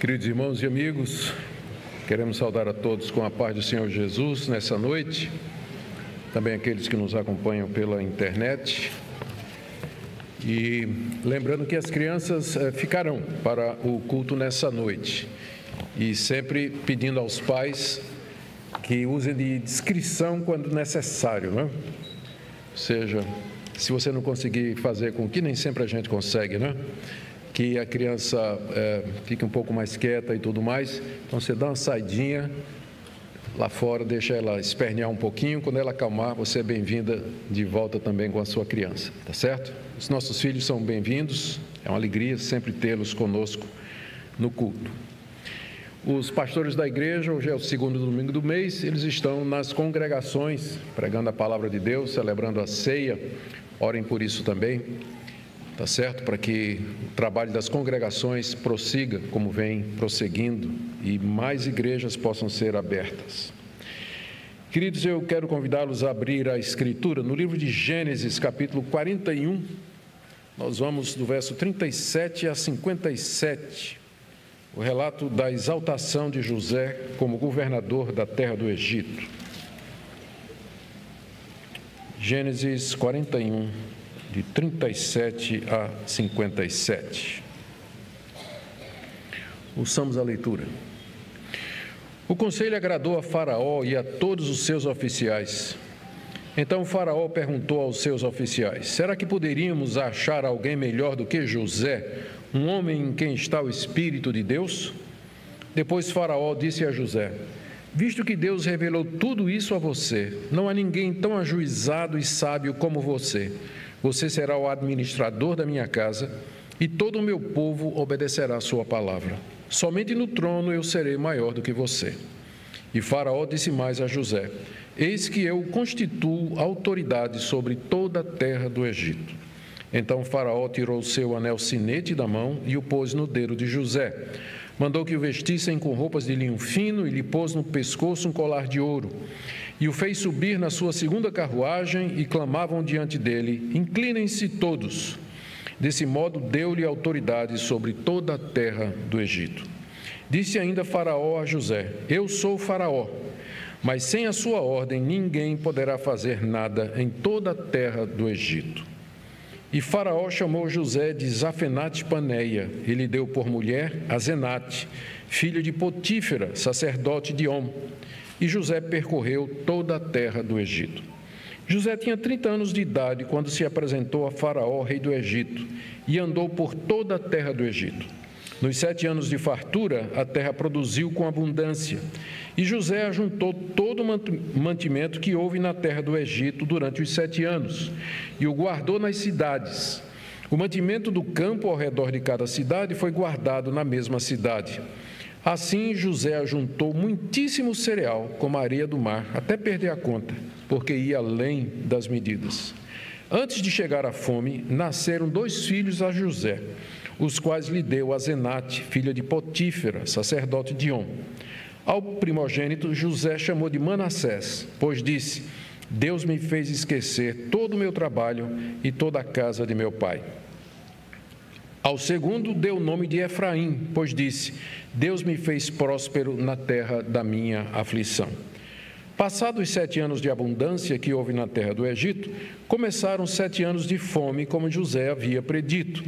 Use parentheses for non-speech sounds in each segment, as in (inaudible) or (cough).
Queridos irmãos e amigos, queremos saudar a todos com a paz do Senhor Jesus nessa noite, também aqueles que nos acompanham pela internet. E lembrando que as crianças eh, ficarão para o culto nessa noite, e sempre pedindo aos pais que usem de discrição quando necessário, né? Ou seja, se você não conseguir fazer com que nem sempre a gente consegue, né? Que a criança é, fique um pouco mais quieta e tudo mais. Então você dá uma saidinha lá fora, deixa ela espernear um pouquinho. Quando ela acalmar, você é bem-vinda de volta também com a sua criança, tá certo? Os nossos filhos são bem-vindos, é uma alegria sempre tê-los conosco no culto. Os pastores da igreja, hoje é o segundo domingo do mês, eles estão nas congregações, pregando a palavra de Deus, celebrando a ceia. Orem por isso também tá certo? Para que o trabalho das congregações prossiga como vem prosseguindo e mais igrejas possam ser abertas. Queridos, eu quero convidá-los a abrir a Escritura no livro de Gênesis, capítulo 41. Nós vamos do verso 37 a 57, o relato da exaltação de José como governador da terra do Egito. Gênesis 41, de 37 a 57. Ouçamos a leitura. O conselho agradou a Faraó e a todos os seus oficiais. Então Faraó perguntou aos seus oficiais: Será que poderíamos achar alguém melhor do que José, um homem em quem está o Espírito de Deus? Depois Faraó disse a José: Visto que Deus revelou tudo isso a você, não há ninguém tão ajuizado e sábio como você. Você será o administrador da minha casa e todo o meu povo obedecerá a sua palavra. Somente no trono eu serei maior do que você. E Faraó disse mais a José: Eis que eu constituo autoridade sobre toda a terra do Egito. Então Faraó tirou o seu anel sinete da mão e o pôs no dedo de José. Mandou que o vestissem com roupas de linho fino e lhe pôs no pescoço um colar de ouro e o fez subir na sua segunda carruagem e clamavam diante dele: Inclinem-se todos. Desse modo, deu-lhe autoridade sobre toda a terra do Egito. Disse ainda Faraó a José: Eu sou Faraó, mas sem a sua ordem ninguém poderá fazer nada em toda a terra do Egito. E Faraó chamou José de Zafenate Paneia e lhe deu por mulher a Zenate, filha de Potífera, sacerdote de Om e José percorreu toda a terra do Egito. José tinha 30 anos de idade quando se apresentou a Faraó, rei do Egito, e andou por toda a terra do Egito. Nos sete anos de fartura, a terra produziu com abundância, e José ajuntou todo o mantimento que houve na terra do Egito durante os sete anos, e o guardou nas cidades. O mantimento do campo ao redor de cada cidade foi guardado na mesma cidade. Assim José ajuntou muitíssimo cereal, como a areia do mar, até perder a conta, porque ia além das medidas. Antes de chegar à fome, nasceram dois filhos a José, os quais lhe deu a Zenate, filha de Potífera, sacerdote de On. Ao primogênito, José chamou de Manassés, pois disse: Deus me fez esquecer todo o meu trabalho e toda a casa de meu pai. Ao segundo deu o nome de Efraim, pois disse: Deus me fez próspero na terra da minha aflição. Passados os sete anos de abundância que houve na terra do Egito, começaram sete anos de fome, como José havia predito.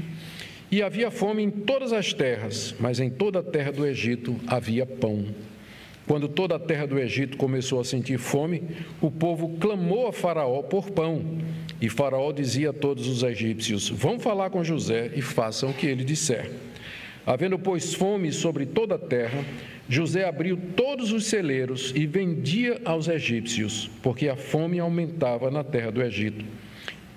E havia fome em todas as terras, mas em toda a terra do Egito havia pão. Quando toda a terra do Egito começou a sentir fome, o povo clamou a Faraó por pão. E Faraó dizia a todos os egípcios: Vão falar com José e façam o que ele disser. Havendo, pois, fome sobre toda a terra, José abriu todos os celeiros e vendia aos egípcios, porque a fome aumentava na terra do Egito.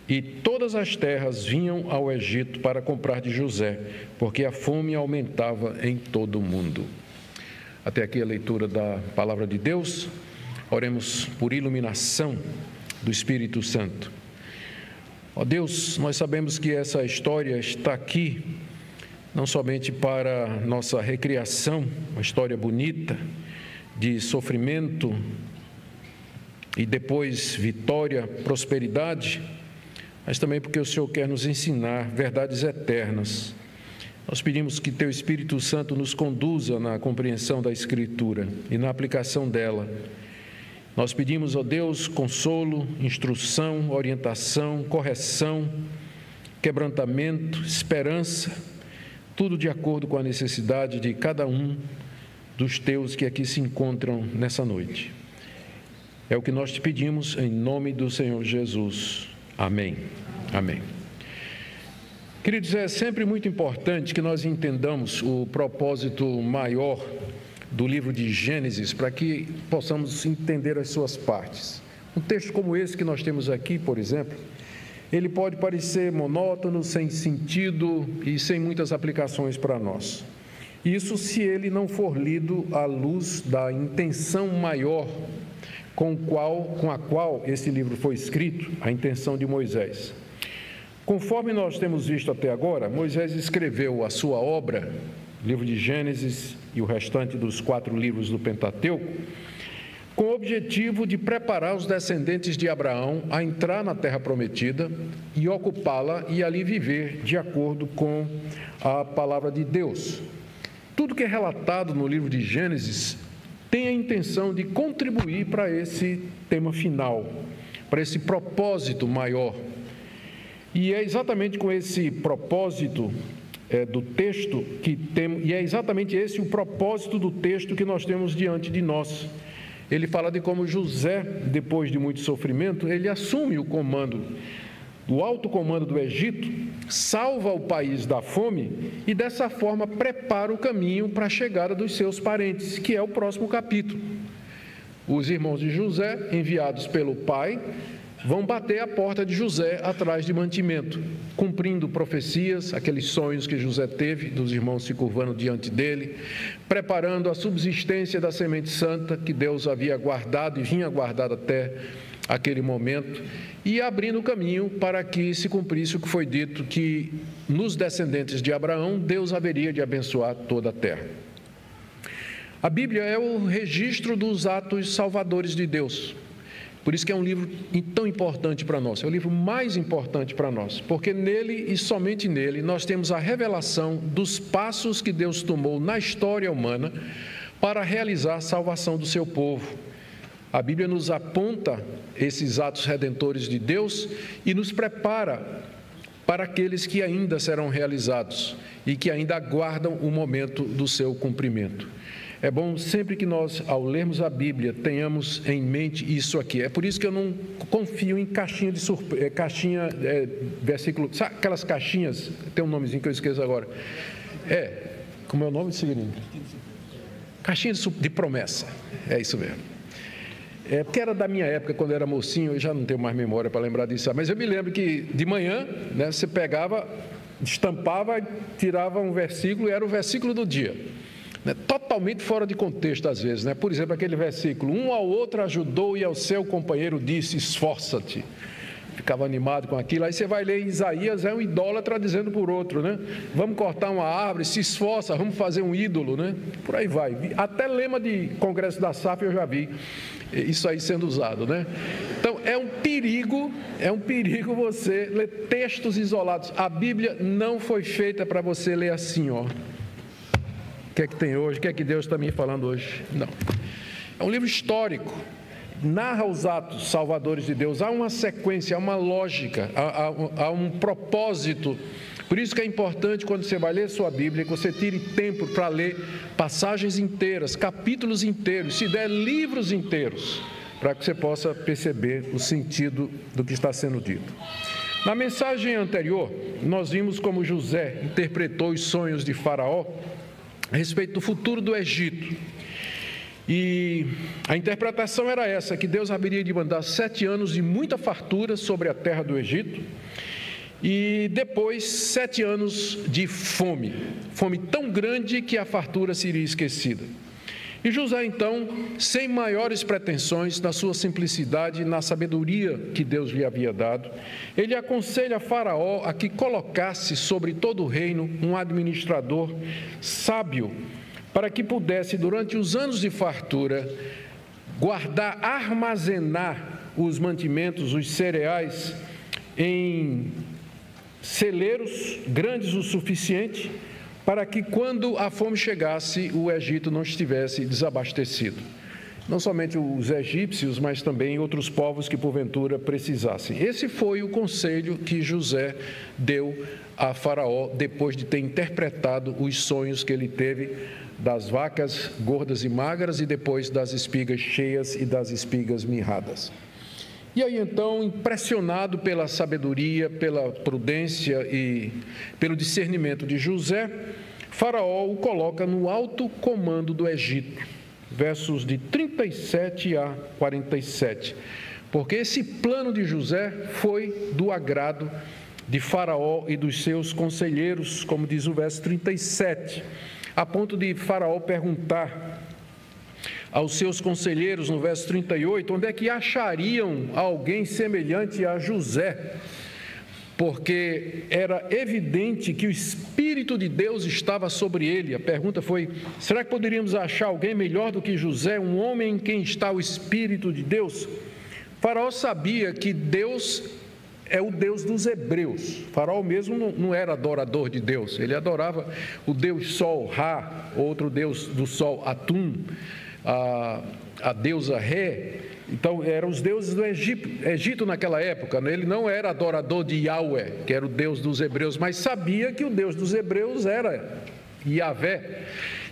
E todas as terras vinham ao Egito para comprar de José, porque a fome aumentava em todo o mundo. Até aqui a leitura da palavra de Deus. Oremos por iluminação do Espírito Santo. Ó Deus, nós sabemos que essa história está aqui não somente para nossa recriação, uma história bonita de sofrimento e depois vitória, prosperidade, mas também porque o Senhor quer nos ensinar verdades eternas Nós pedimos que Teu Espírito Santo nos conduza na compreensão da Escritura e na aplicação dela. Nós pedimos, ó Deus, consolo, instrução, orientação, correção, quebrantamento, esperança, tudo de acordo com a necessidade de cada um dos teus que aqui se encontram nessa noite. É o que nós te pedimos em nome do Senhor Jesus. Amém. Amém. Queridos, é sempre muito importante que nós entendamos o propósito maior do livro de Gênesis para que possamos entender as suas partes. Um texto como esse que nós temos aqui, por exemplo, ele pode parecer monótono, sem sentido e sem muitas aplicações para nós. Isso se ele não for lido à luz da intenção maior com, qual, com a qual esse livro foi escrito, a intenção de Moisés. Conforme nós temos visto até agora, Moisés escreveu a sua obra, livro de Gênesis e o restante dos quatro livros do Pentateuco, com o objetivo de preparar os descendentes de Abraão a entrar na terra prometida e ocupá-la e ali viver de acordo com a palavra de Deus. Tudo que é relatado no livro de Gênesis tem a intenção de contribuir para esse tema final, para esse propósito maior. E é exatamente com esse propósito é, do texto que temos, e é exatamente esse o propósito do texto que nós temos diante de nós. Ele fala de como José, depois de muito sofrimento, ele assume o comando do alto comando do Egito, salva o país da fome e dessa forma prepara o caminho para a chegada dos seus parentes, que é o próximo capítulo. Os irmãos de José, enviados pelo pai, vão bater a porta de José atrás de mantimento, cumprindo profecias, aqueles sonhos que José teve, dos irmãos se curvando diante dele, preparando a subsistência da semente santa que Deus havia guardado e vinha guardado até aquele momento, e abrindo o caminho para que se cumprisse o que foi dito que nos descendentes de Abraão Deus haveria de abençoar toda a terra. A Bíblia é o registro dos atos salvadores de Deus. Por isso que é um livro tão importante para nós, é o livro mais importante para nós, porque nele e somente nele nós temos a revelação dos passos que Deus tomou na história humana para realizar a salvação do seu povo. A Bíblia nos aponta esses atos redentores de Deus e nos prepara para aqueles que ainda serão realizados e que ainda aguardam o momento do seu cumprimento. É bom sempre que nós, ao lermos a Bíblia, tenhamos em mente isso aqui. É por isso que eu não confio em caixinha de surpresa, é, caixinha, é, versículo, sabe aquelas caixinhas, tem um nomezinho que eu esqueço agora. É, como é o nome, Sigurino? Caixinha de, de promessa, é isso mesmo. É, porque era da minha época, quando eu era mocinho, eu já não tenho mais memória para lembrar disso. Mas eu me lembro que de manhã, né, você pegava, estampava, tirava um versículo e era o versículo do dia né, totalmente fora de contexto às vezes. Né? Por exemplo, aquele versículo: Um ao outro ajudou e ao seu companheiro disse: Esforça-te. Ficava animado com aquilo. Aí você vai ler Isaías, é um idólatra dizendo por outro, né? Vamos cortar uma árvore, se esforça, vamos fazer um ídolo, né? Por aí vai. Até lema de Congresso da SAF eu já vi isso aí sendo usado, né? Então é um perigo, é um perigo você ler textos isolados. A Bíblia não foi feita para você ler assim, ó. O que é que tem hoje? O que é que Deus está me falando hoje? Não. É um livro histórico. Narra os atos salvadores de Deus. Há uma sequência, há uma lógica, há, há, há um propósito. Por isso que é importante quando você vai ler sua Bíblia, que você tire tempo para ler passagens inteiras, capítulos inteiros, se der livros inteiros, para que você possa perceber o sentido do que está sendo dito. Na mensagem anterior, nós vimos como José interpretou os sonhos de Faraó a respeito do futuro do Egito. E a interpretação era essa: que Deus haveria de mandar sete anos de muita fartura sobre a terra do Egito, e depois sete anos de fome, fome tão grande que a fartura seria esquecida. E José, então, sem maiores pretensões, na sua simplicidade, na sabedoria que Deus lhe havia dado, ele aconselha Faraó a que colocasse sobre todo o reino um administrador sábio, para que pudesse, durante os anos de fartura, guardar, armazenar os mantimentos, os cereais, em celeiros grandes o suficiente para que quando a fome chegasse, o Egito não estivesse desabastecido. Não somente os egípcios, mas também outros povos que porventura precisassem. Esse foi o conselho que José deu a Faraó depois de ter interpretado os sonhos que ele teve das vacas gordas e magras e depois das espigas cheias e das espigas mirradas. E aí então, impressionado pela sabedoria, pela prudência e pelo discernimento de José, Faraó o coloca no alto comando do Egito, versos de 37 a 47. Porque esse plano de José foi do agrado de Faraó e dos seus conselheiros, como diz o verso 37, a ponto de Faraó perguntar aos seus conselheiros, no verso 38, onde é que achariam alguém semelhante a José? Porque era evidente que o Espírito de Deus estava sobre ele. A pergunta foi: será que poderíamos achar alguém melhor do que José, um homem em quem está o Espírito de Deus? Faraó sabia que Deus é o Deus dos hebreus. Faraó mesmo não, não, era adorador de Deus, ele adorava o Deus Sol, Ra, outro Deus do Sol, Atum a, a deusa Ré. Então, eram os deuses do Egito, Egito naquela época. Né? Ele não era adorador de Yahweh, que era o deus dos hebreus, mas sabia que o deus dos hebreus era Yahvé.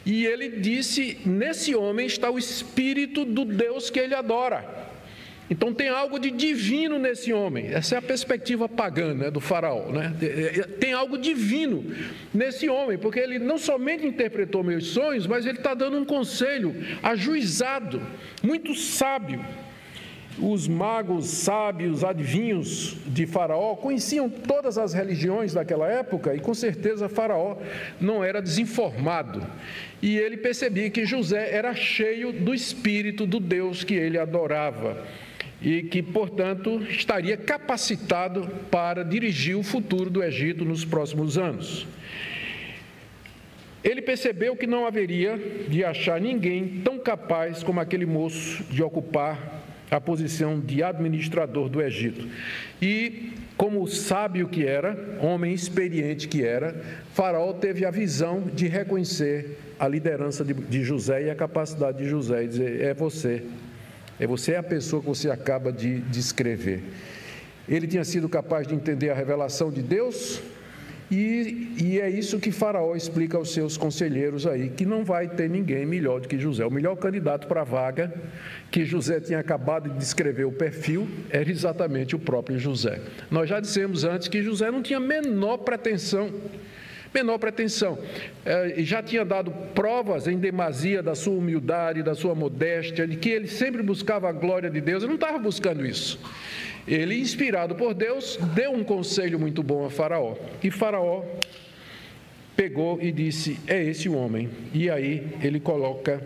E ele disse: Nesse homem está o espírito do Deus que ele adora. Então tem algo de divino nesse homem. Essa é a perspectiva pagã né, do faraó. Né? Tem algo divino nesse homem, porque ele não somente interpretou meus sonhos, mas ele está dando um conselho ajuizado, muito sábio. Os magos sábios, adivinhos de Faraó conheciam todas as religiões daquela época e com certeza Faraó não era desinformado. E ele percebia que José era cheio do espírito do Deus que ele adorava e que, portanto, estaria capacitado para dirigir o futuro do Egito nos próximos anos. Ele percebeu que não haveria de achar ninguém tão capaz como aquele moço de ocupar a posição de administrador do Egito. E, como sábio que era, homem experiente que era, Faraó teve a visão de reconhecer a liderança de, José e a capacidade de José e dizer: é você, é você é a pessoa que você acaba de descrever. Ele tinha sido capaz de entender a revelação de Deus, e, e, é isso que Faraó explica aos seus conselheiros aí, que não vai ter ninguém melhor do que José. O melhor candidato para a vaga, que José tinha acabado de descrever o perfil, era exatamente o próprio José. Nós já dissemos antes que José não tinha menor pretensão menor pretensão. É, já tinha dado provas em demasia da sua humildade, da sua modéstia, de que ele sempre buscava a glória de Deus. Ele não estava buscando isso. Ele, inspirado por Deus, deu um conselho muito bom a Faraó. E Faraó pegou e disse: É esse o homem. E aí ele coloca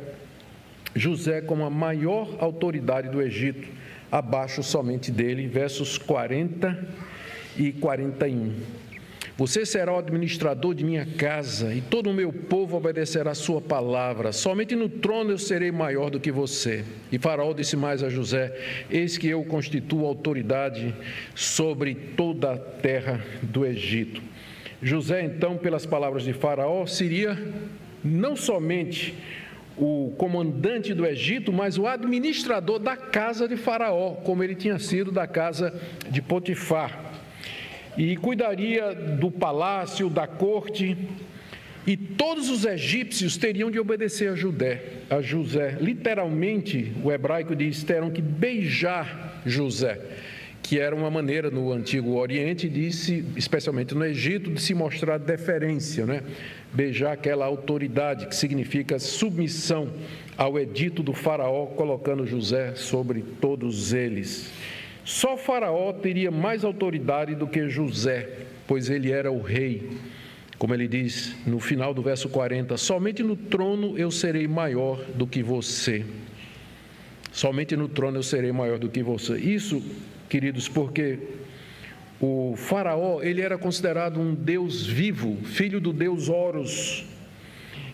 José como a maior autoridade do Egito, abaixo somente dele, versos 40 e 41. Você será o administrador de minha casa, e todo o meu povo obedecerá a sua palavra. Somente no trono eu serei maior do que você. E Faraó disse mais a José: Eis que eu constituo autoridade sobre toda a terra do Egito. José, então, pelas palavras de Faraó, seria não somente o comandante do Egito, mas o administrador da casa de Faraó, como ele tinha sido da casa de Potifar e cuidaria do palácio, da corte, e todos os egípcios teriam de obedecer a Judé, a José. Literalmente, o hebraico diz, terão que beijar José, que era uma maneira no Antigo Oriente, de se, especialmente no Egito, de se mostrar deferência, né? Beijar aquela autoridade, que significa submissão ao edito do faraó, colocando José sobre todos eles. Só Faraó teria mais autoridade do que José, pois ele era o rei. Como ele diz no final do verso 40: Somente no trono eu serei maior do que você. Somente no trono eu serei maior do que você. Isso, queridos, porque o Faraó, ele era considerado um Deus vivo, filho do Deus Horus.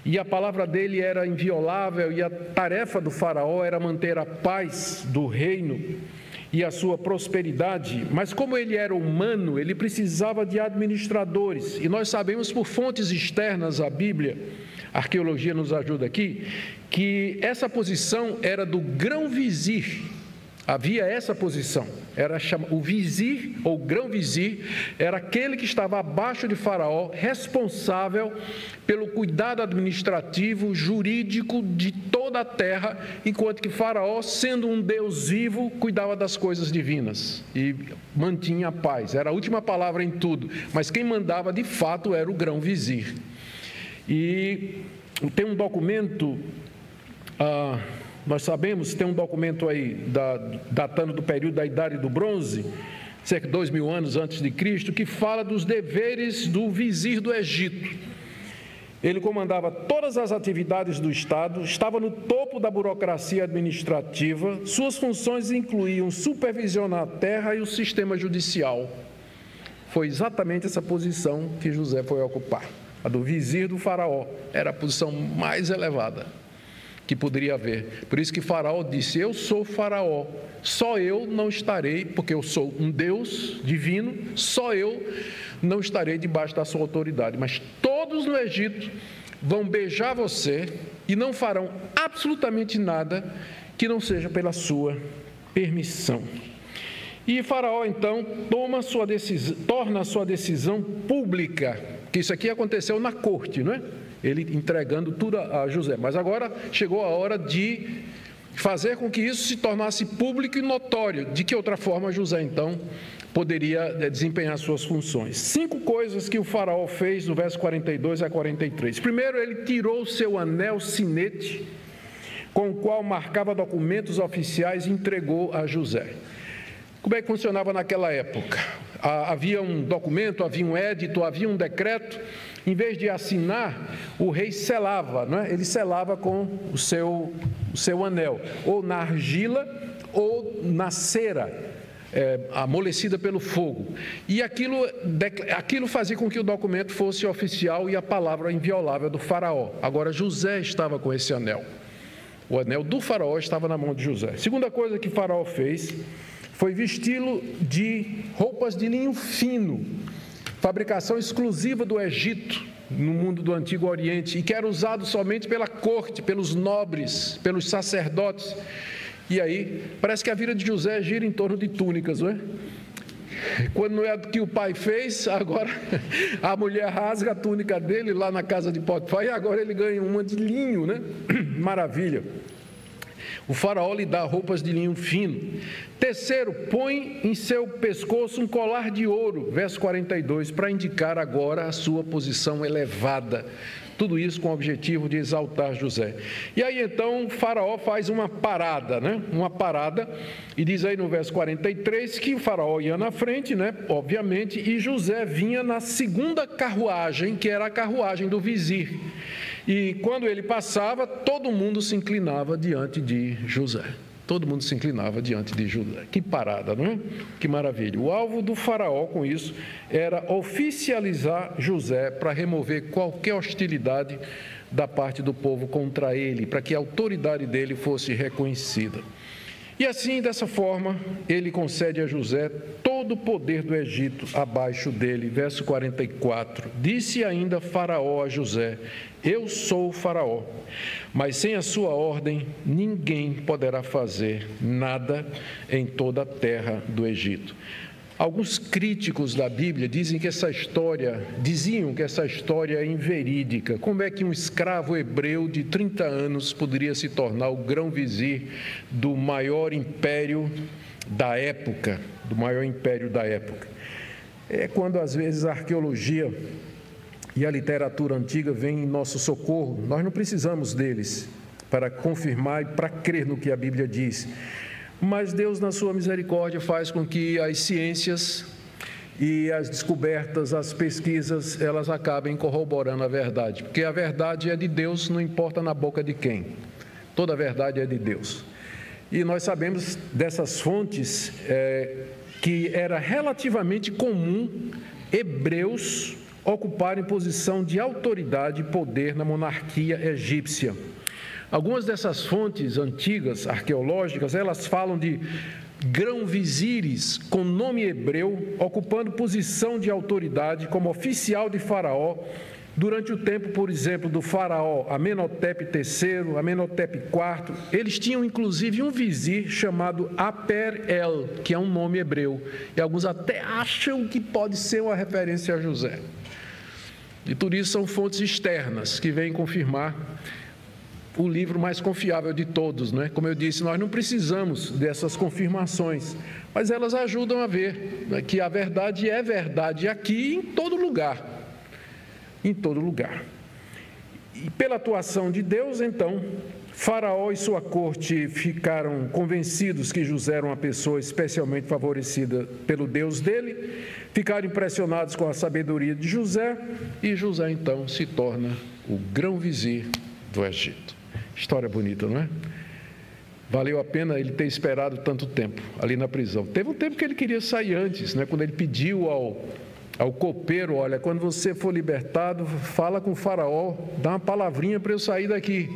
E a palavra dele era inviolável, e a tarefa do Faraó era manter a paz do reino e a sua prosperidade, mas como ele era humano, ele precisava de administradores. E nós sabemos por fontes externas à Bíblia, a arqueologia nos ajuda aqui, que essa posição era do grão-vizir Havia essa posição. Era o vizir ou grão-vizir era aquele que estava abaixo de Faraó, responsável pelo cuidado administrativo, jurídico de toda a terra, enquanto que Faraó, sendo um Deus vivo, cuidava das coisas divinas e mantinha a paz. Era a última palavra em tudo, mas quem mandava de fato era o grão-vizir. E tem um documento ah, nós sabemos, tem um documento aí da, datando do período da Idade do Bronze, cerca de dois mil anos antes de Cristo, que fala dos deveres do vizir do Egito. Ele comandava todas as atividades do Estado, estava no topo da burocracia administrativa, suas funções incluíam supervisionar a terra e o sistema judicial. Foi exatamente essa posição que José foi ocupar. A do vizir do faraó era a posição mais elevada que poderia haver. Por isso que Faraó disse: Eu sou Faraó, só eu não estarei, porque eu sou um Deus divino, só eu não estarei debaixo da sua autoridade. Mas todos no Egito vão beijar você e não farão absolutamente nada que não seja pela sua permissão. E Faraó então toma sua decisão, torna sua decisão pública, que isso aqui aconteceu na corte, não é? Ele entregando tudo a José. Mas agora chegou a hora de fazer com que isso se tornasse público e notório. De que outra forma José então poderia eh, desempenhar suas funções? Cinco coisas que o faraó fez no verso 42 a 43. Primeiro, ele tirou seu anel sinete com o qual marcava documentos oficiais e entregou a José. Como é que funcionava naquela época? Havia um documento, havia um édito, havia um decreto em vez de assinar, o rei selava, não é? ele selava com o seu, o seu anel, ou na argila ou na cera. É, amolecida pelo fogo. E aquilo, aquilo fazia com que o documento fosse oficial e a palavra inviolável do faraó. Agora, José estava com esse anel. O anel do faraó estava na mão de José. Segunda coisa que faraó fez foi vesti-lo de roupas de linho fino, fabricação exclusiva do Egito, no mundo do Antigo Oriente, e que era usado somente pela corte, pelos nobres, pelos sacerdotes. E aí, parece que a vida de José gira em torno de túnicas, não é? Quando não é o que o pai fez, agora (laughs) a mulher rasga a túnica dele lá na casa de Potifar e agora ele ganha uma de linho, né? (clears throat) Maravilha. O faraó lhe dá roupas de linho fino. Terceiro, põe em seu pescoço um colar de ouro, verso 42, para indicar agora a sua posição elevada. Tudo isso com o objetivo de exaltar José. E aí então Faraó faz uma parada, né? Uma parada, e diz aí no verso 43 que o Faraó ia na frente, né? Obviamente, e José vinha na segunda carruagem, que era a carruagem do vizir. E quando ele passava, todo mundo se inclinava diante de José. Todo mundo se inclinava diante de José. Que parada, não é? Que maravilha. O alvo do Faraó com isso era oficializar José para remover qualquer hostilidade da parte do povo contra ele, para que a autoridade dele fosse reconhecida. E assim, dessa forma, ele concede a José todo o poder do Egito abaixo dele. Verso 44. Disse ainda Faraó a José: Eu sou o Faraó mas sem a sua ordem, ninguém poderá fazer nada em toda a terra do Egito. Alguns críticos da Bíblia dizem que essa história, diziam que essa história é inverídica. Como é que um escravo hebreu de 30 anos poderia se tornar o grão-vizir do maior império da época, do maior império da época? É quando às vezes a arqueologia e a literatura antiga vem em nosso socorro. Nós não precisamos deles para confirmar e para crer no que a Bíblia diz. Mas Deus, na sua misericórdia, faz com que as ciências e as descobertas, as pesquisas, elas acabem corroborando a verdade. Porque a verdade é de Deus, não importa na boca de quem. Toda a verdade é de Deus. E nós sabemos dessas fontes é, que era relativamente comum hebreus ocuparem posição de autoridade e poder na monarquia egípcia. Algumas dessas fontes antigas, arqueológicas, elas falam de grão-vizires com nome hebreu, ocupando posição de autoridade como oficial de Faraó Durante o tempo, por exemplo, do faraó Amenhotep III, Amenhotep IV, eles tinham inclusive um vizir chamado Aper-El, que é um nome hebreu. E alguns até acham que pode ser uma referência a José. E tudo isso são fontes externas que vêm confirmar o livro mais confiável de todos, não é? Como eu disse, nós não precisamos dessas confirmações, mas elas ajudam a ver né, que a verdade é verdade aqui em todo lugar em todo lugar. E pela atuação de Deus, então, Faraó e sua corte ficaram convencidos que José era uma pessoa especialmente favorecida pelo Deus dele, ficaram impressionados com a sabedoria de José e José então se torna o grão-vizir do Egito. História bonita, não é? Valeu a pena ele ter esperado tanto tempo ali na prisão. Teve um tempo que ele queria sair antes, né? quando ele pediu ao ao copeiro: Olha, quando você for libertado, fala com o Faraó, dá uma palavrinha para eu sair daqui.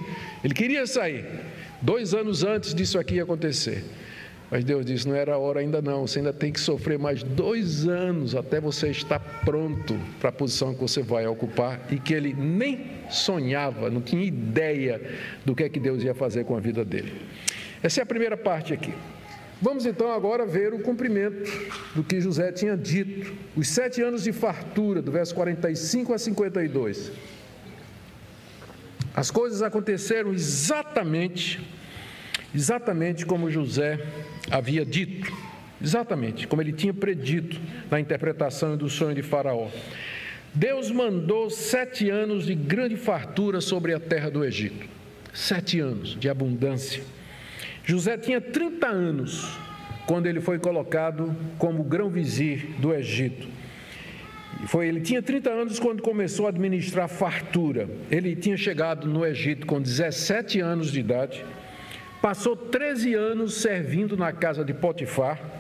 Ele queria sair, dois anos antes disso aqui acontecer. Mas Deus disse: Não era hora ainda não, você ainda tem que sofrer mais dois anos até você estar pronto para a posição que você vai ocupar e que ele nem sonhava, não tinha ideia do que é que Deus ia fazer com a vida dele. Essa é a primeira parte aqui. Vamos então agora ver o cumprimento do que José tinha dito, os sete anos de fartura, do verso 45 a 52. As coisas aconteceram exatamente, exatamente como José havia dito, exatamente como ele tinha predito na interpretação do sonho de Faraó. Deus mandou sete anos de grande fartura sobre a terra do Egito, sete anos de abundância. José tinha 30 anos quando ele foi colocado como grão-vizir do Egito. Foi, ele tinha 30 anos quando começou a administrar fartura. Ele tinha chegado no Egito com 17 anos de idade, passou 13 anos servindo na casa de Potifar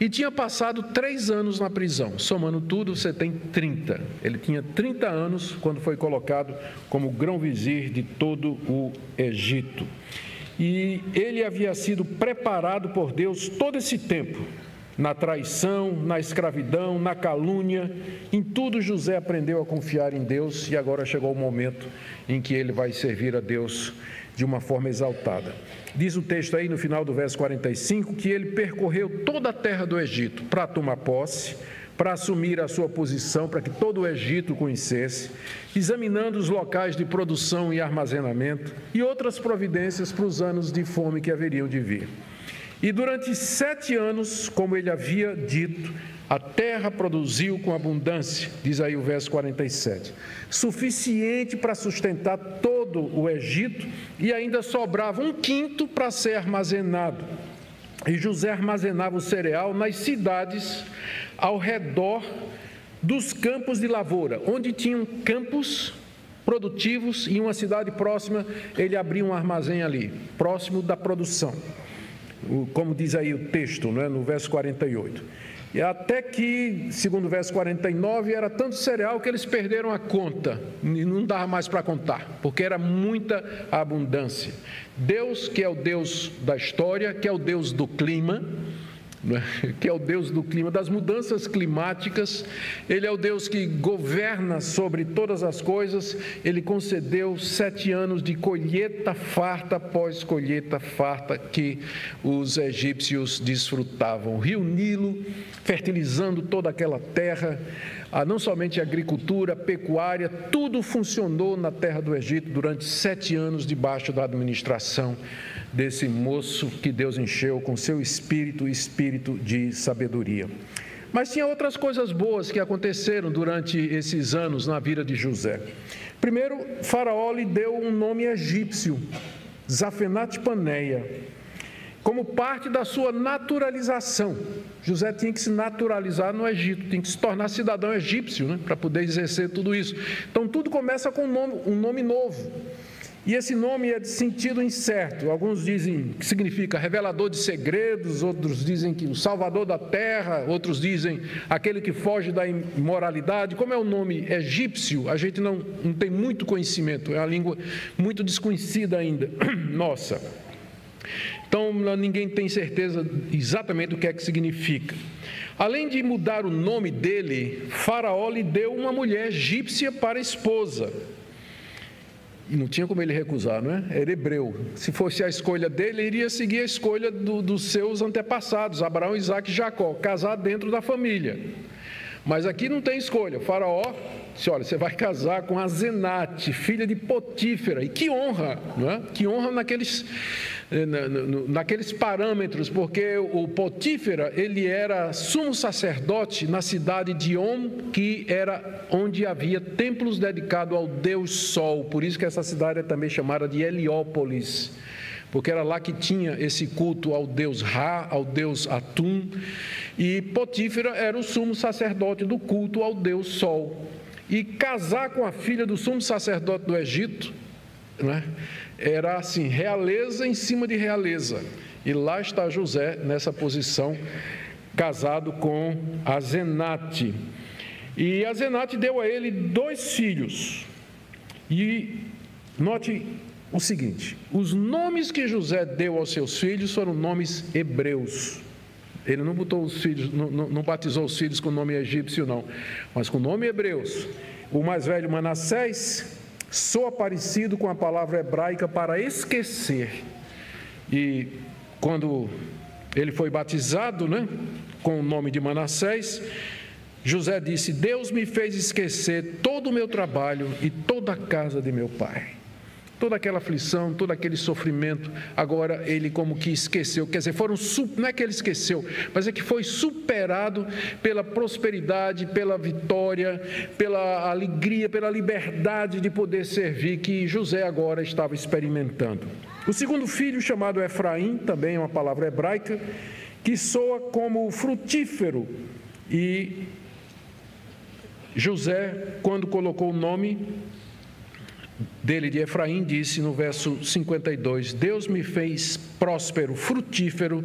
e tinha passado três anos na prisão. Somando tudo, você tem 30. Ele tinha 30 anos quando foi colocado como grão-vizir de todo o Egito. E ele havia sido preparado por Deus todo esse tempo, na traição, na escravidão, na calúnia, em tudo José aprendeu a confiar em Deus e agora chegou o momento em que ele vai servir a Deus de uma forma exaltada. Diz o texto aí no final do verso 45 que ele percorreu toda a terra do Egito para tomar posse para assumir a sua posição, para que todo o Egito conhecesse, examinando os locais de produção e armazenamento e outras providências para os anos de fome que haveriam de vir. E durante sete anos, como ele havia dito, a terra produziu com abundância, diz aí o verso 47, suficiente para sustentar todo o Egito e ainda sobrava um quinto para ser armazenado. E José armazenava o cereal nas cidades ao redor dos campos de lavoura, onde tinham campos produtivos e uma cidade próxima, ele abria um armazém ali, próximo da produção. Como diz aí o texto, né, no verso 48. E até que, segundo o verso 49, era tanto cereal que eles perderam a conta, e não dava mais para contar, porque era muita abundância. Deus, que é o Deus da história, que é o Deus do clima? Que é o Deus do clima, das mudanças climáticas, Ele é o Deus que governa sobre todas as coisas. Ele concedeu sete anos de colheita farta após colheita farta que os egípcios desfrutavam. O rio Nilo, fertilizando toda aquela terra, ah, não somente agricultura, pecuária, tudo funcionou na terra do Egito durante sete anos debaixo da administração desse moço que Deus encheu com seu espírito, espírito de sabedoria. Mas tinha outras coisas boas que aconteceram durante esses anos na vida de José. Primeiro, Faraó lhe deu um nome egípcio, Zafenat Paneia, como parte da sua naturalização. José tinha que se naturalizar no Egito, tinha que se tornar cidadão egípcio, né, para poder exercer tudo isso. Então, tudo começa com um nome, um nome novo. E esse nome é de sentido incerto. Alguns dizem que significa revelador de segredos, outros dizem que o salvador da terra, outros dizem aquele que foge da imoralidade. Como é o nome egípcio, a gente não, não tem muito conhecimento, é uma língua muito desconhecida ainda. (clears throat) Nossa. Então, ninguém tem certeza exatamente do que é que significa. Além de mudar o nome dele, Faraó lhe deu uma mulher egípcia para esposa. Não tinha como ele recusar, não é? Era hebreu. Se fosse a escolha dele, ele iria seguir a escolha do, dos seus antepassados, Abraão, Isaac e Jacó, casar dentro da família. Mas aqui não tem escolha. O faraó disse: olha, você vai casar com a Zenate, filha de Potífera. E que honra, não é? Que honra naqueles, eh, naqueles parâmetros, porque o Potífera, ele era sumo sacerdote na cidade de On, que era onde havia templos dedicados ao Deus Sol. Por isso que essa cidade é também chamada de Heliópolis porque era lá que tinha esse culto ao deus Ra, ao deus Atum, e Potífera era o sumo sacerdote do culto ao deus Sol. E casar com a filha do sumo sacerdote do Egito, né, era assim, realeza em cima de realeza. E lá está José nessa posição, casado com a Zenate. E a Zenate deu a ele dois filhos. E note o seguinte: os nomes que José deu aos seus filhos foram nomes hebreus. Ele não botou os filhos, não, não batizou os filhos com nome egípcio, não, mas com nome hebreus. O mais velho Manassés soa parecido com a palavra hebraica para esquecer. E quando ele foi batizado, né, com o nome de Manassés, José disse: Deus me fez esquecer todo o meu trabalho e toda a casa de meu pai toda aquela aflição, todo aquele sofrimento, agora ele como que esqueceu. Quer dizer, foram não é que ele esqueceu, mas é que foi superado pela prosperidade, pela vitória, pela alegria, pela liberdade de poder servir que José agora estava experimentando. O segundo filho, chamado Efraim, também é uma palavra hebraica, que soa como frutífero. E José, quando colocou o nome, dele de Efraim disse no verso 52: Deus me fez próspero, frutífero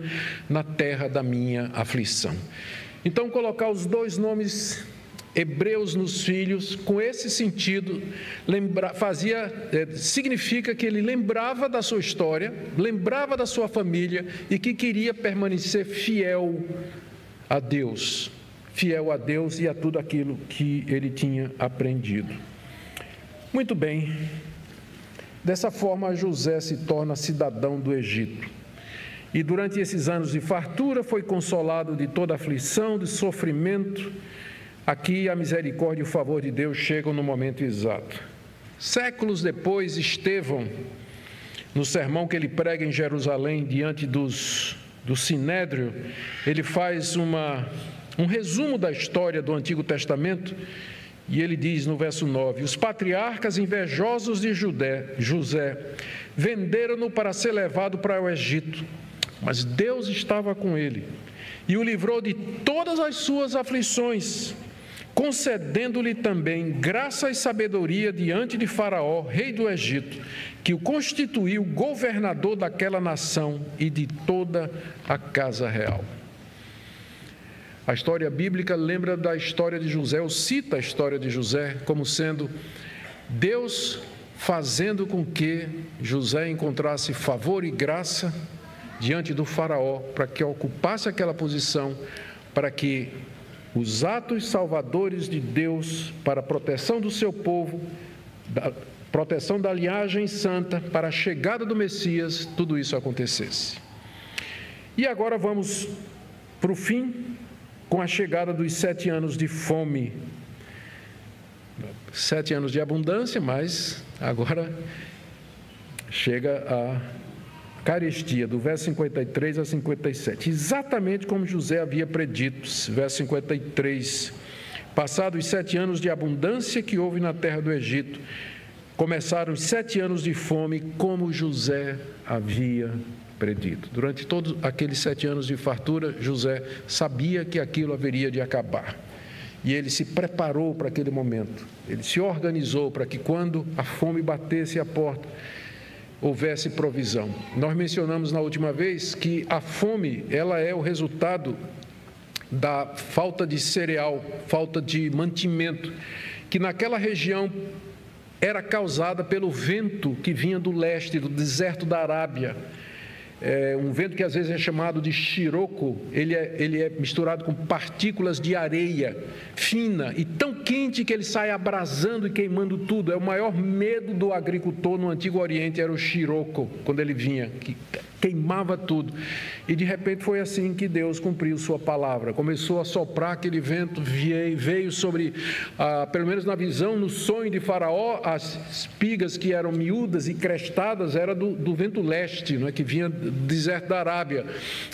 na terra da minha aflição. Então, colocar os dois nomes hebreus nos filhos, com esse sentido, lembra, fazia, é, significa que ele lembrava da sua história, lembrava da sua família e que queria permanecer fiel a Deus, fiel a Deus e a tudo aquilo que ele tinha aprendido. Muito bem. Dessa forma, José se torna cidadão do Egito. E durante esses anos de fartura foi consolado de toda aflição, de sofrimento. Aqui a misericórdia e o favor de Deus chegam no momento exato. Séculos depois, Estevão, no sermão que ele prega em Jerusalém, diante dos, do Sinédrio, ele faz uma, um resumo da história do Antigo Testamento e ele diz no verso 9: Os patriarcas invejosos de Judé, José venderam-no para ser levado para o Egito, mas Deus estava com ele e o livrou de todas as suas aflições, concedendo-lhe também graça e sabedoria diante de Faraó, rei do Egito, que o constituiu governador daquela nação e de toda a casa real. A história bíblica lembra da história de José, ou cita a história de José como sendo Deus fazendo com que José encontrasse favor e graça diante do Faraó, para que ocupasse aquela posição, para que os atos salvadores de Deus para a proteção do seu povo, da proteção da linhagem santa, para a chegada do Messias, tudo isso acontecesse. E agora vamos para o fim com a chegada dos sete anos de fome. Sete anos de abundância, mas agora chega a carestia, do verso 53 a 57. Exatamente como José havia predito, verso 53. Passados sete anos de abundância que houve na terra do Egito, começaram os sete anos de fome, como José havia predito. Durante todos aqueles sete anos de fartura, José sabia que aquilo haveria de acabar. E ele se preparou para aquele momento. Ele se organizou para que quando a fome batesse a porta, houvesse provisão. Nós mencionamos na última vez que a fome, ela é o resultado da falta de cereal, falta de mantimento, que naquela região era causada pelo vento que vinha do leste, do deserto da Arábia é, um vento que às vezes é chamado de chiroco, ele é, ele é misturado com partículas de areia fina e tão quente que ele sai abrasando e queimando tudo. É o maior medo do agricultor no Antigo Oriente, era o chiroco, quando ele vinha, que queimava tudo. E de repente foi assim que Deus cumpriu Sua palavra. Começou a soprar aquele vento, veio sobre, ah, pelo menos na visão, no sonho de Faraó, as espigas que eram miúdas e crestadas era do, do vento leste, não é? que vinha do deserto da Arábia.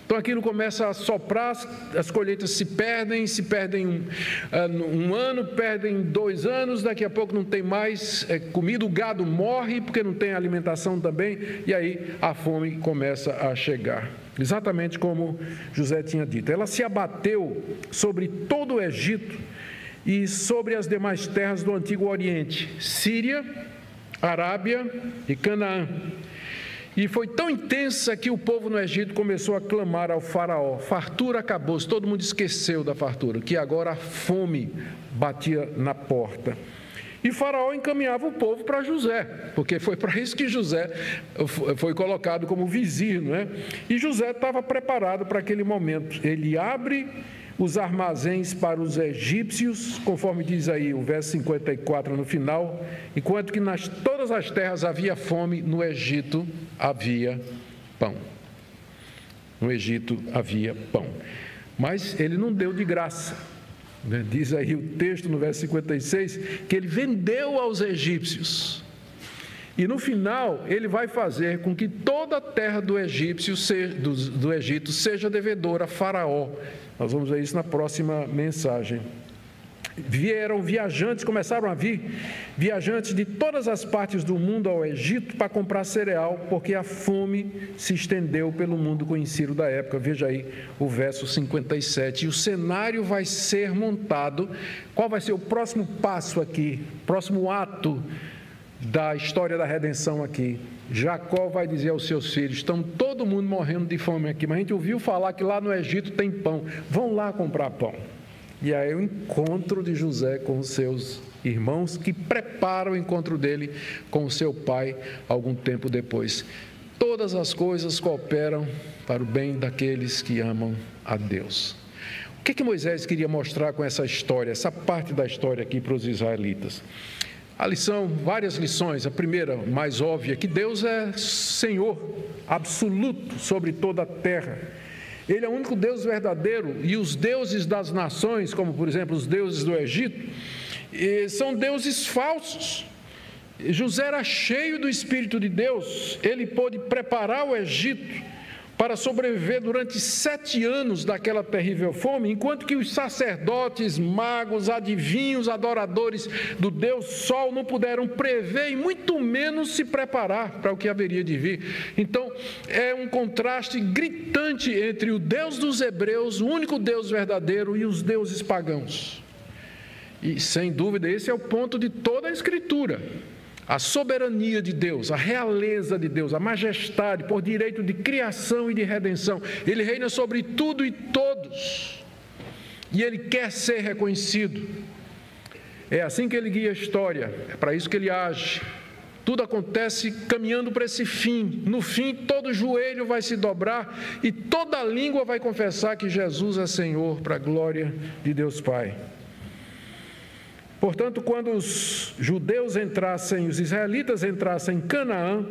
Então aquilo começa a soprar, as colheitas se perdem, se perdem um, ah, um ano, perdem dois anos, daqui a pouco não tem mais é, comida, o gado morre porque não tem alimentação também, e aí a fome começa começa a chegar. Exatamente como José tinha dito. Ela se abateu sobre todo o Egito e sobre as demais terras do Antigo Oriente, Síria, Arábia e Canaã. E foi tão intensa que o povo no Egito começou a clamar ao Faraó: fartura acabou-se, todo mundo esqueceu da fartura, que agora a fome batia na porta. E Faraó encaminhava o povo para José, porque foi para isso que José foi colocado como vizir, não é? E José estava preparado para aquele momento. Ele abre os armazéns para os egípcios, conforme diz aí o verso 54 no final, enquanto que nas todas as terras havia fome, no Egito havia pão. No Egito havia pão. Mas ele não deu de graça. Né? Diz aí o texto no verso 56 que ele vendeu aos egípcios. E no final, ele vai fazer com que toda a terra do, egípcio, do, do Egito seja devedora a Faraó. Nós vamos ver isso na próxima mensagem vieram viajantes, começaram a vir viajantes de todas as partes do mundo ao Egito para comprar cereal, porque a fome se estendeu pelo mundo conhecido da época. Veja aí o verso 57. E o cenário vai ser montado. Qual vai ser o próximo passo aqui? Próximo ato da história da redenção aqui. Jacó vai dizer aos seus filhos: estão todo mundo morrendo de fome aqui, mas a gente ouviu falar que lá no Egito tem pão. Vão lá comprar pão. E aí o encontro de José com os seus irmãos, que preparam o encontro dele com o seu pai algum tempo depois. Todas as coisas cooperam para o bem daqueles que amam a Deus. O que, que Moisés queria mostrar com essa história, essa parte da história aqui para os israelitas? A lição, várias lições. A primeira, mais óbvia, que Deus é Senhor absoluto sobre toda a terra ele é o único Deus verdadeiro e os deuses das nações, como por exemplo os deuses do Egito, são deuses falsos. José era cheio do Espírito de Deus, ele pôde preparar o Egito para sobreviver durante sete anos daquela terrível fome, enquanto que os sacerdotes, magos, adivinhos, adoradores do Deus Sol não puderam prever e muito menos se preparar para o que haveria de vir. Então, é um contraste gritante entre o Deus dos hebreus, o único Deus verdadeiro, e os deuses pagãos. E sem dúvida, esse é o ponto de toda a Escritura a soberania de Deus, a realeza de Deus, a majestade por direito de criação e de redenção. Ele reina sobre tudo e todos. E ele quer ser reconhecido. É assim que ele guia a história, é para isso que ele age. Tudo acontece caminhando para esse fim. No fim, todo joelho vai se dobrar e toda língua vai confessar que Jesus é Senhor, para a glória de Deus Pai. Portanto, quando os judeus entrassem, os israelitas entrassem em Canaã,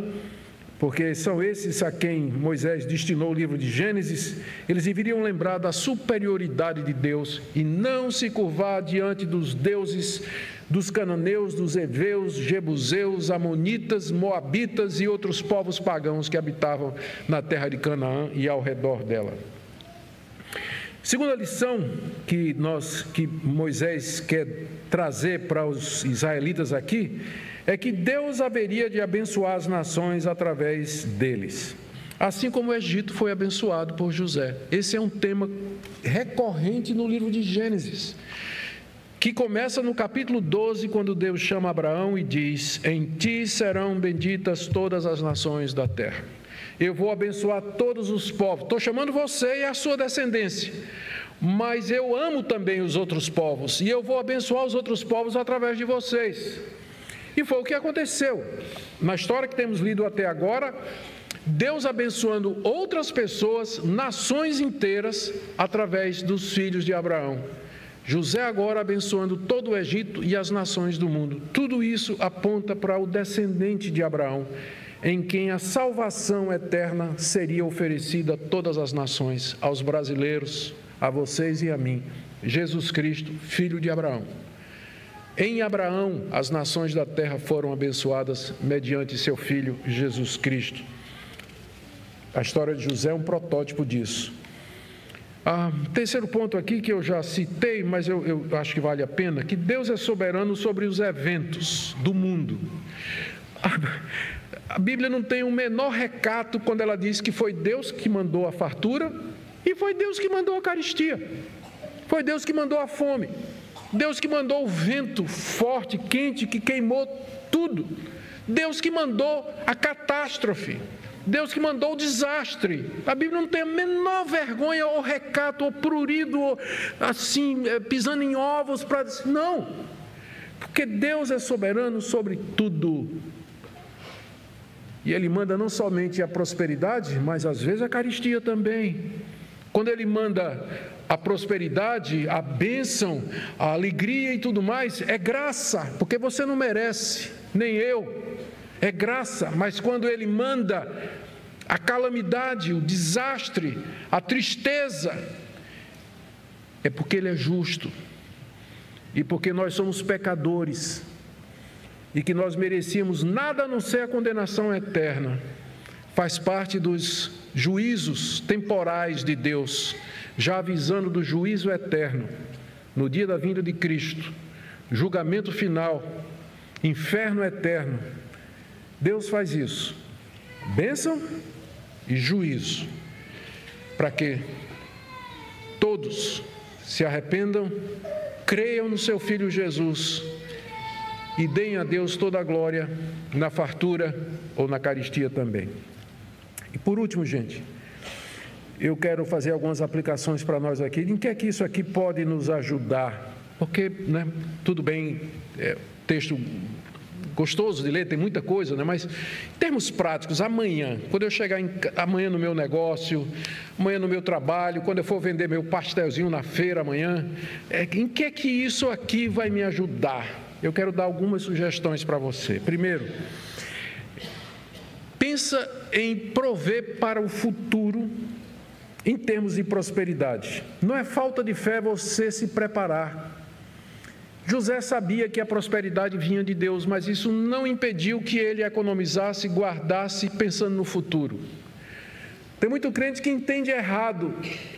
porque são esses a quem Moisés destinou o livro de Gênesis, eles deveriam lembrar da superioridade de Deus e não se curvar diante dos deuses dos cananeus, dos heveus, jebuseus, amonitas, moabitas e outros povos pagãos que habitavam na terra de Canaã e ao redor dela. Segunda lição que nós que Moisés quer trazer para os israelitas aqui é que Deus haveria de abençoar as nações através deles. Assim como o Egito foi abençoado por José. Esse é um tema recorrente no livro de Gênesis, que começa no capítulo 12, quando Deus chama Abraão e diz: Em ti serão benditas todas as nações da terra eu vou abençoar todos os povos. Estou chamando você e a sua descendência, mas eu amo também os outros povos, e eu vou abençoar os outros povos através de vocês. E foi o que aconteceu. Na história que temos lido até agora, Deus abençoando outras pessoas, nações inteiras, através dos filhos de Abraão. José agora abençoando todo o Egito e as nações do mundo. Tudo isso aponta para o descendente de Abraão, em quem a salvação eterna seria oferecida a todas as nações, aos brasileiros, a vocês e a mim. Jesus Cristo, filho de Abraão. Em Abraão, as nações da terra foram abençoadas mediante seu filho Jesus Cristo. A história de José é um protótipo disso. Ah, terceiro ponto aqui que eu já citei, mas eu, eu acho que vale a pena, que Deus é soberano sobre os eventos do mundo. A, Bíblia não tem o um menor recato quando ela diz que foi Deus que mandou a fartura e foi Deus que mandou a caristia. Foi Deus que mandou a fome. Deus que mandou o vento forte, quente, que queimou tudo. Deus que mandou a catástrofe. Deus que mandou o desastre. A Bíblia não tem a menor vergonha ou recato ou prurido, ou, assim, é, pisando em ovos para dizer, não. Porque Deus é soberano sobre tudo. E Ele manda não somente a prosperidade, mas às vezes a caristia também. Quando Ele manda a prosperidade, a bênção, a alegria e tudo mais, é graça, porque você não merece, nem eu. É graça, mas quando Ele manda a calamidade, o desastre, a tristeza, é porque Ele é justo e porque nós somos pecadores e que nós merecíamos nada a não ser a condenação eterna. Faz parte dos juízos temporais de Deus já avisando do juízo eterno, no dia da vinda de Cristo, julgamento final, inferno eterno. Deus faz isso. Bênção e juízo. Para que todos se arrependam, creiam no seu Filho Jesus e deem a Deus toda a glória na fartura ou na caristia também. E por último, gente, eu quero fazer algumas aplicações para nós aqui. Em que é que isso aqui pode nos ajudar? Porque, né, tudo bem, é, texto gostoso de ler, tem muita coisa, né? mas em termos práticos, amanhã, quando eu chegar em, amanhã no meu negócio, amanhã no meu trabalho, quando eu for vender meu pastelzinho na feira amanhã, é, em que é que isso aqui vai me ajudar? Eu quero dar algumas sugestões para você. Primeiro, pensa em prover para o futuro em termos de prosperidade. Não é falta de fé você se preparar. José sabia que a prosperidade vinha de Deus, mas isso não impediu que ele economizasse, guardasse, pensando no futuro. Tem muito crente que entende errado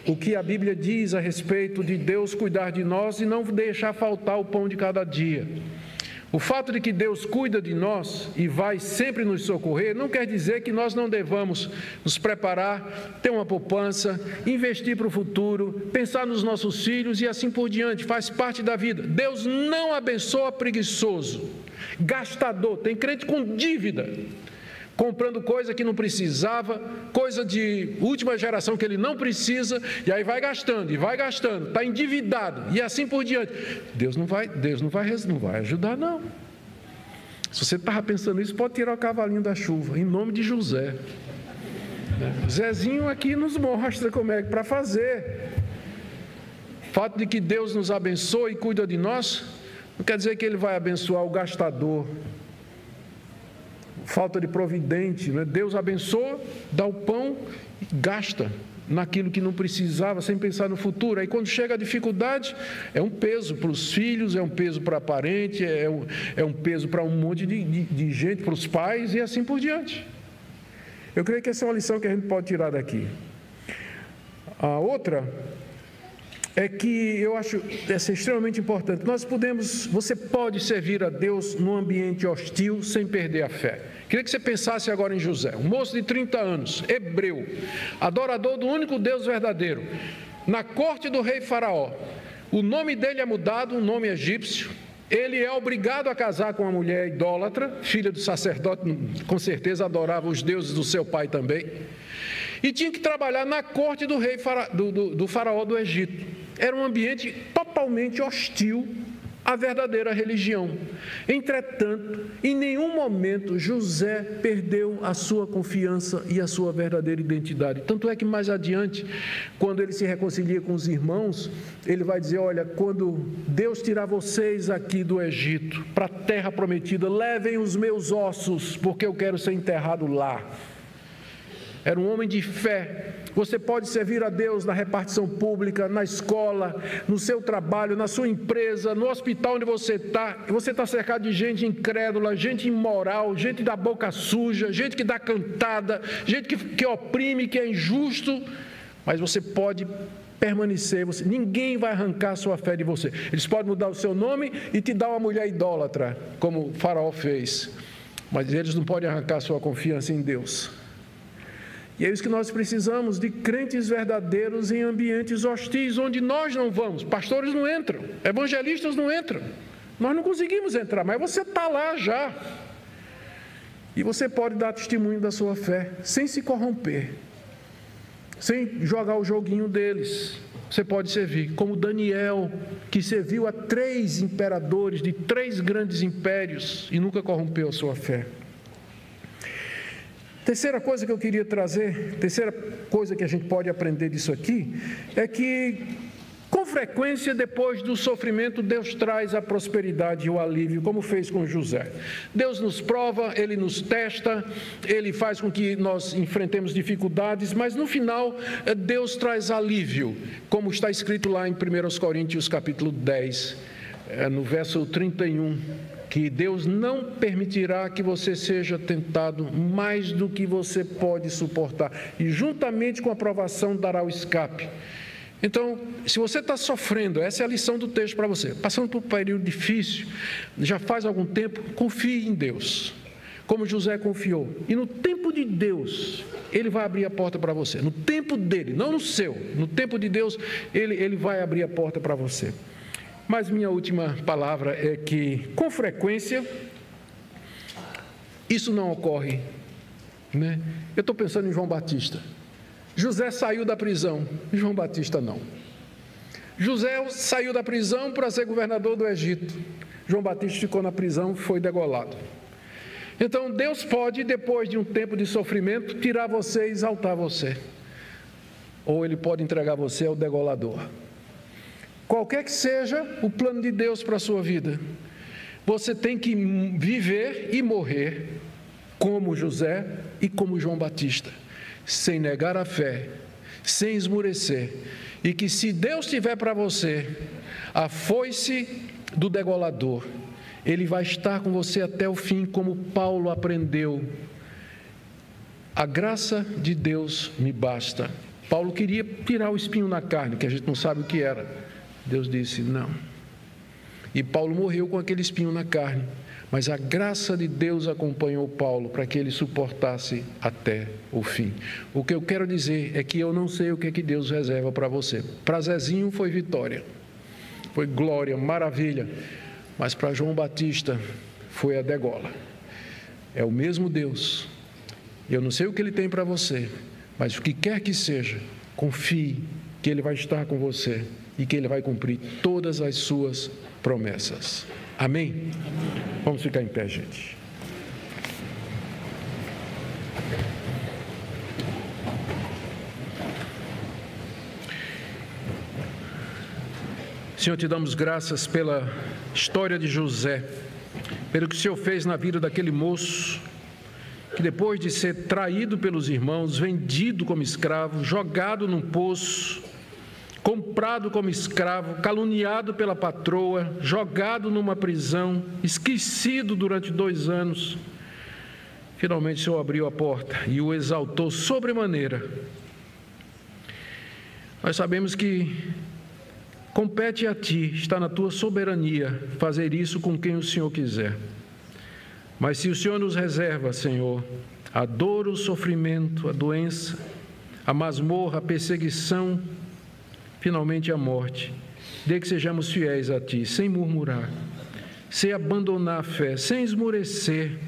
o que a Bíblia diz a respeito de Deus cuidar de nós e não deixar faltar o pão de cada dia. O fato de que Deus cuida de nós e vai sempre nos socorrer não quer dizer que nós não devamos nos preparar, ter uma poupança, investir para o futuro, pensar nos nossos filhos e assim por diante, faz parte da vida. Deus não abençoa preguiçoso, gastador, tem crente com dívida comprando coisa que não precisava, coisa de última geração que ele não precisa, e aí vai gastando, e vai gastando, está endividado, e assim por diante. Deus não vai, Deus não vai, não vai ajudar, não. Se você estava pensando isso, pode tirar o cavalinho da chuva, em nome de José. Né? Zezinho aqui nos mostra como é para fazer. O fato de que Deus nos abençoa e cuida de nós, não quer dizer que Ele vai abençoar o gastador, falta de providente. Né? Deus abençoa, dá o pão gasta naquilo que não precisava, sem pensar no futuro. Aí quando chega a dificuldade, é um peso para os filhos, é um peso para parente, é um, é um peso para um monte de, de, de gente, para os pais e assim por diante. Eu creio que essa é uma lição que a gente pode tirar daqui. A outra é que eu acho essa extremamente importante. Nós podemos, você pode servir a Deus num ambiente hostil sem perder a fé. Queria que você pensasse agora em José, um moço de 30 anos, hebreu, adorador do único Deus verdadeiro, na corte do rei Faraó. O nome dele é mudado, um nome egípcio. Ele é obrigado a casar com uma mulher idólatra, filha do sacerdote, com certeza adorava os deuses do seu pai também. E tinha que trabalhar na corte do rei do, do, do faraó do Egito. Era um ambiente totalmente hostil a verdadeira religião. Entretanto, em nenhum momento José perdeu a sua confiança e a sua verdadeira identidade. Tanto é que mais adiante, quando ele se reconcilia com os irmãos, ele vai dizer: Olha, quando Deus tirar vocês aqui do Egito para a terra prometida, levem os meus ossos, porque eu quero ser enterrado lá. Era um homem de fé. Você pode servir a Deus na repartição pública, na escola, no seu trabalho, na sua empresa, no hospital onde você está. Você está cercado de gente incrédula, gente imoral, gente da boca suja, gente que dá cantada, gente que, que oprime, que é injusto. Mas você pode permanecer, você, ninguém vai arrancar a sua fé de você. Eles podem mudar o seu nome e te dar uma mulher idólatra, como o faraó fez. Mas eles não podem arrancar a sua confiança em Deus. E é isso que nós precisamos de crentes verdadeiros em ambientes hostis, onde nós não vamos. Pastores não entram, evangelistas não entram. Nós não conseguimos entrar, mas você está lá já. E você pode dar testemunho da sua fé, sem se corromper, sem jogar o joguinho deles. Você pode servir, como Daniel, que serviu a três imperadores de três grandes impérios e nunca corrompeu a sua fé. Terceira coisa que eu queria trazer, terceira coisa que a gente pode aprender disso aqui, é que com frequência, depois do sofrimento, Deus traz a prosperidade e o alívio, como fez com José. Deus nos prova, Ele nos testa, Ele faz com que nós enfrentemos dificuldades, mas no final, eh, Deus traz alívio, como está escrito lá em 1 Coríntios capítulo 10, eh, no verso 31 que Deus não permitirá que você seja tentado mais do que você pode suportar, e juntamente com a aprovação dará o escape. Então, se você está sofrendo, essa é a lição do texto para você, passando por um período difícil, já faz algum tempo, confie em Deus, como José confiou, e no tempo de Deus, Ele vai abrir a porta para você, no tempo dele, não no seu, no tempo de Deus, Ele, ele vai abrir a porta para você. Mas minha última palavra é que, com frequência, isso não ocorre. Né? Eu estou pensando em João Batista. José saiu da prisão, João Batista não. José saiu da prisão para ser governador do Egito. João Batista ficou na prisão, foi degolado. Então Deus pode, depois de um tempo de sofrimento, tirar você e exaltar você. Ou Ele pode entregar você ao degolador. Qualquer que seja o plano de Deus para a sua vida, você tem que viver e morrer como José e como João Batista, sem negar a fé, sem esmurecer, e que se Deus tiver para você a foice do degolador, ele vai estar com você até o fim, como Paulo aprendeu. A graça de Deus me basta. Paulo queria tirar o espinho na carne, que a gente não sabe o que era. Deus disse: não. E Paulo morreu com aquele espinho na carne, mas a graça de Deus acompanhou Paulo para que ele suportasse até o fim. O que eu quero dizer é que eu não sei o que, é que Deus reserva para você. Para Zezinho foi vitória, foi glória, maravilha, mas para João Batista foi a degola. É o mesmo Deus. Eu não sei o que ele tem para você, mas o que quer que seja, confie que ele vai estar com você e que Ele vai cumprir todas as suas promessas. Amém? Vamos ficar em pé, gente. Senhor, te damos graças pela história de José, pelo que o Senhor fez na vida daquele moço, que depois de ser traído pelos irmãos, vendido como escravo, jogado num poço, comprado como escravo, caluniado pela patroa, jogado numa prisão, esquecido durante dois anos. Finalmente o Senhor abriu a porta e o exaltou sobremaneira. Nós sabemos que compete a Ti, está na Tua soberania, fazer isso com quem o Senhor quiser. Mas se o Senhor nos reserva, Senhor, a dor, o sofrimento, a doença, a masmorra, a perseguição, finalmente a morte. Dê que sejamos fiéis a Ti, sem murmurar, sem abandonar a fé, sem esmorecer,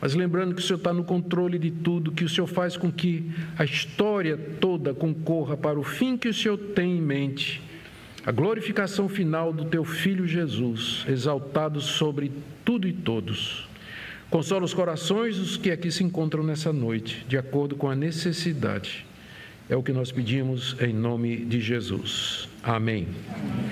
mas lembrando que o Senhor está no controle de tudo, que o Senhor faz com que a história toda concorra para o fim que o Senhor tem em mente a glorificação final do Teu Filho Jesus, exaltado sobre tudo e todos. Consola os corações dos que aqui se encontram nessa noite, de acordo com a necessidade. É o que nós pedimos em nome de Jesus. Amém. Amém.